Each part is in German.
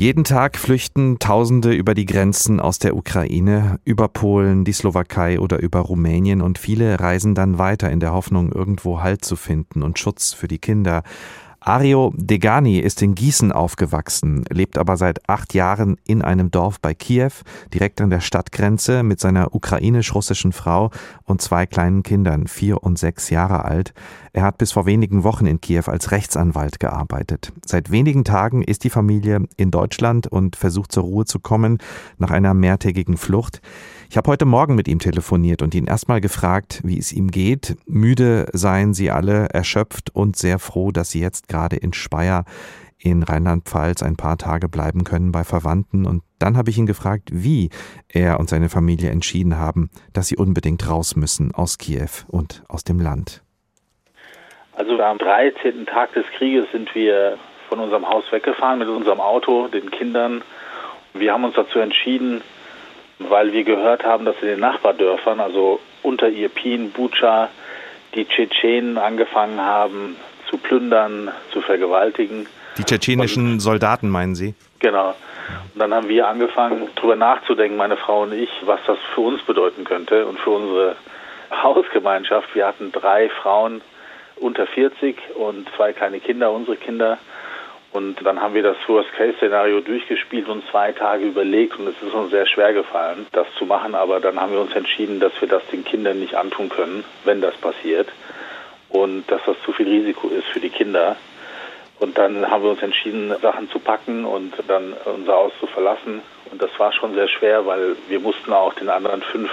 Jeden Tag flüchten Tausende über die Grenzen aus der Ukraine, über Polen, die Slowakei oder über Rumänien und viele reisen dann weiter in der Hoffnung, irgendwo Halt zu finden und Schutz für die Kinder. Ario Degani ist in Gießen aufgewachsen, lebt aber seit acht Jahren in einem Dorf bei Kiew, direkt an der Stadtgrenze, mit seiner ukrainisch-russischen Frau und zwei kleinen Kindern, vier und sechs Jahre alt. Er hat bis vor wenigen Wochen in Kiew als Rechtsanwalt gearbeitet. Seit wenigen Tagen ist die Familie in Deutschland und versucht zur Ruhe zu kommen nach einer mehrtägigen Flucht. Ich habe heute Morgen mit ihm telefoniert und ihn erstmal gefragt, wie es ihm geht. Müde seien sie alle, erschöpft und sehr froh, dass sie jetzt gerade in Speyer in Rheinland-Pfalz ein paar Tage bleiben können bei Verwandten. Und dann habe ich ihn gefragt, wie er und seine Familie entschieden haben, dass sie unbedingt raus müssen aus Kiew und aus dem Land. Also am 13. Tag des Krieges sind wir von unserem Haus weggefahren mit unserem Auto, den Kindern. Wir haben uns dazu entschieden, weil wir gehört haben, dass in den Nachbardörfern, also unter Irpin, Bucha, die Tschetschenen angefangen haben zu plündern, zu vergewaltigen. Die tschetschenischen und, Soldaten meinen Sie? Genau. Und dann haben wir angefangen, darüber nachzudenken, meine Frau und ich, was das für uns bedeuten könnte und für unsere Hausgemeinschaft. Wir hatten drei Frauen unter 40 und zwei kleine Kinder, unsere Kinder. Und dann haben wir das Worst-Case-Szenario durchgespielt und zwei Tage überlegt und es ist uns sehr schwer gefallen, das zu machen. Aber dann haben wir uns entschieden, dass wir das den Kindern nicht antun können, wenn das passiert. Und dass das zu viel Risiko ist für die Kinder. Und dann haben wir uns entschieden, Sachen zu packen und dann unser Haus zu verlassen. Und das war schon sehr schwer, weil wir mussten auch den anderen fünf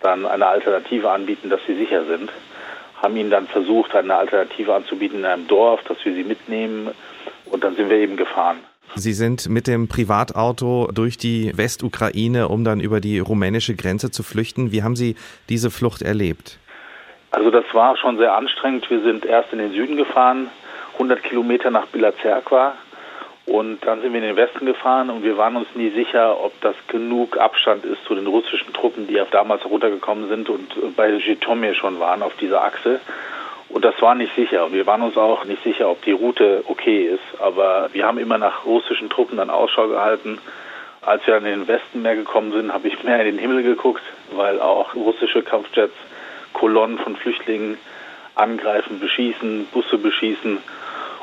dann eine Alternative anbieten, dass sie sicher sind. Haben ihnen dann versucht, eine Alternative anzubieten in einem Dorf, dass wir sie mitnehmen und dann sind wir eben gefahren. Sie sind mit dem Privatauto durch die Westukraine, um dann über die rumänische Grenze zu flüchten. Wie haben Sie diese Flucht erlebt? Also das war schon sehr anstrengend. Wir sind erst in den Süden gefahren, 100 Kilometer nach Bila Cerqua und dann sind wir in den Westen gefahren und wir waren uns nie sicher, ob das genug Abstand ist zu den russischen Truppen, die ja damals runtergekommen sind und bei Jitomir schon waren auf dieser Achse. Und das war nicht sicher. Wir waren uns auch nicht sicher, ob die Route okay ist. Aber wir haben immer nach russischen Truppen dann Ausschau gehalten. Als wir in den Westen mehr gekommen sind, habe ich mehr in den Himmel geguckt, weil auch russische Kampfjets Kolonnen von Flüchtlingen angreifen, beschießen, Busse beschießen.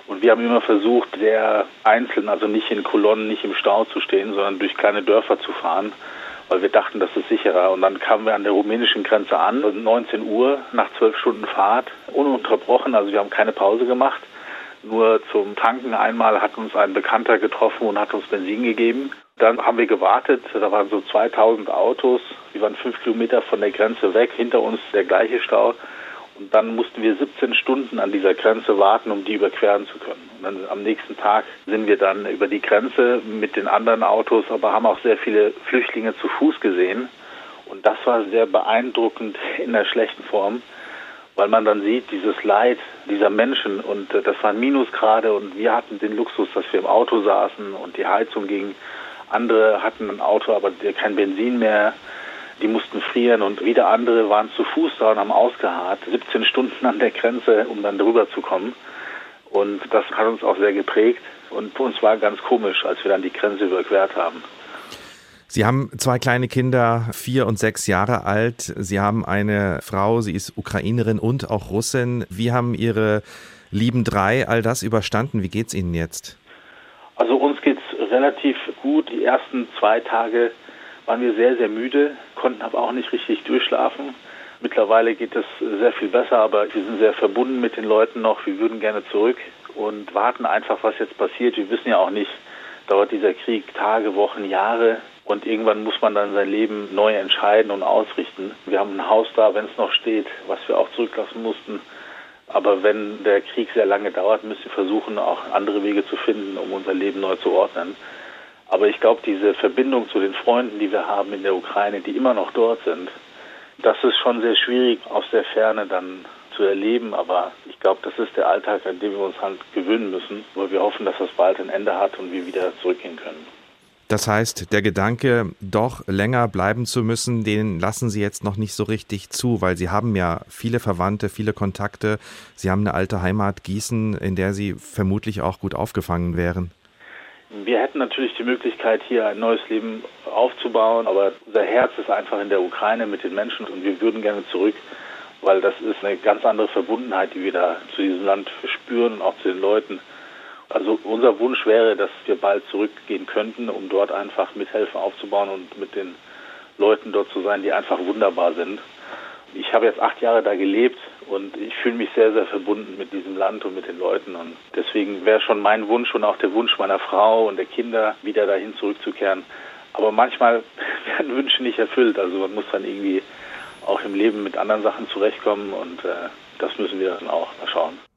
Und wir haben immer versucht, sehr einzeln, also nicht in Kolonnen, nicht im Stau zu stehen, sondern durch kleine Dörfer zu fahren weil wir dachten, das ist sicherer. Und dann kamen wir an der rumänischen Grenze an, 19 Uhr, nach zwölf Stunden Fahrt, ununterbrochen, also wir haben keine Pause gemacht. Nur zum Tanken einmal hat uns ein Bekannter getroffen und hat uns Benzin gegeben. Dann haben wir gewartet, da waren so 2000 Autos, wir waren fünf Kilometer von der Grenze weg, hinter uns der gleiche Stau. Und dann mussten wir 17 Stunden an dieser Grenze warten, um die überqueren zu können. Und dann am nächsten Tag sind wir dann über die Grenze mit den anderen Autos, aber haben auch sehr viele Flüchtlinge zu Fuß gesehen. Und das war sehr beeindruckend in der schlechten Form, weil man dann sieht, dieses Leid dieser Menschen. Und äh, das waren Minusgrade und wir hatten den Luxus, dass wir im Auto saßen und die Heizung ging. Andere hatten ein Auto, aber kein Benzin mehr die mussten frieren und wieder andere waren zu Fuß da und haben ausgeharrt, 17 Stunden an der Grenze, um dann drüber zu kommen. Und das hat uns auch sehr geprägt und für uns war ganz komisch, als wir dann die Grenze überquert haben. Sie haben zwei kleine Kinder, vier und sechs Jahre alt. Sie haben eine Frau, sie ist Ukrainerin und auch Russin. Wie haben Ihre lieben drei all das überstanden? Wie geht's Ihnen jetzt? Also uns geht's relativ gut. Die ersten zwei Tage waren wir sehr, sehr müde, konnten aber auch nicht richtig durchschlafen. Mittlerweile geht es sehr viel besser, aber wir sind sehr verbunden mit den Leuten noch. Wir würden gerne zurück und warten einfach, was jetzt passiert. Wir wissen ja auch nicht, dauert dieser Krieg Tage, Wochen, Jahre und irgendwann muss man dann sein Leben neu entscheiden und ausrichten. Wir haben ein Haus da, wenn es noch steht, was wir auch zurücklassen mussten. Aber wenn der Krieg sehr lange dauert, müssen wir versuchen, auch andere Wege zu finden, um unser Leben neu zu ordnen. Aber ich glaube, diese Verbindung zu den Freunden, die wir haben in der Ukraine, die immer noch dort sind, das ist schon sehr schwierig aus der Ferne dann zu erleben. Aber ich glaube, das ist der Alltag, an dem wir uns halt gewöhnen müssen, weil wir hoffen, dass das bald ein Ende hat und wir wieder zurückgehen können. Das heißt, der Gedanke, doch länger bleiben zu müssen, den lassen Sie jetzt noch nicht so richtig zu, weil Sie haben ja viele Verwandte, viele Kontakte. Sie haben eine alte Heimat Gießen, in der Sie vermutlich auch gut aufgefangen wären. Wir hätten natürlich die Möglichkeit, hier ein neues Leben aufzubauen, aber unser Herz ist einfach in der Ukraine mit den Menschen und wir würden gerne zurück, weil das ist eine ganz andere Verbundenheit, die wir da zu diesem Land spüren und auch zu den Leuten. Also unser Wunsch wäre, dass wir bald zurückgehen könnten, um dort einfach mithelfen aufzubauen und mit den Leuten dort zu sein, die einfach wunderbar sind. Ich habe jetzt acht Jahre da gelebt und ich fühle mich sehr, sehr verbunden mit diesem Land und mit den Leuten. Und deswegen wäre schon mein Wunsch und auch der Wunsch meiner Frau und der Kinder, wieder dahin zurückzukehren. Aber manchmal werden Wünsche nicht erfüllt. Also man muss dann irgendwie auch im Leben mit anderen Sachen zurechtkommen und äh, das müssen wir dann auch mal schauen.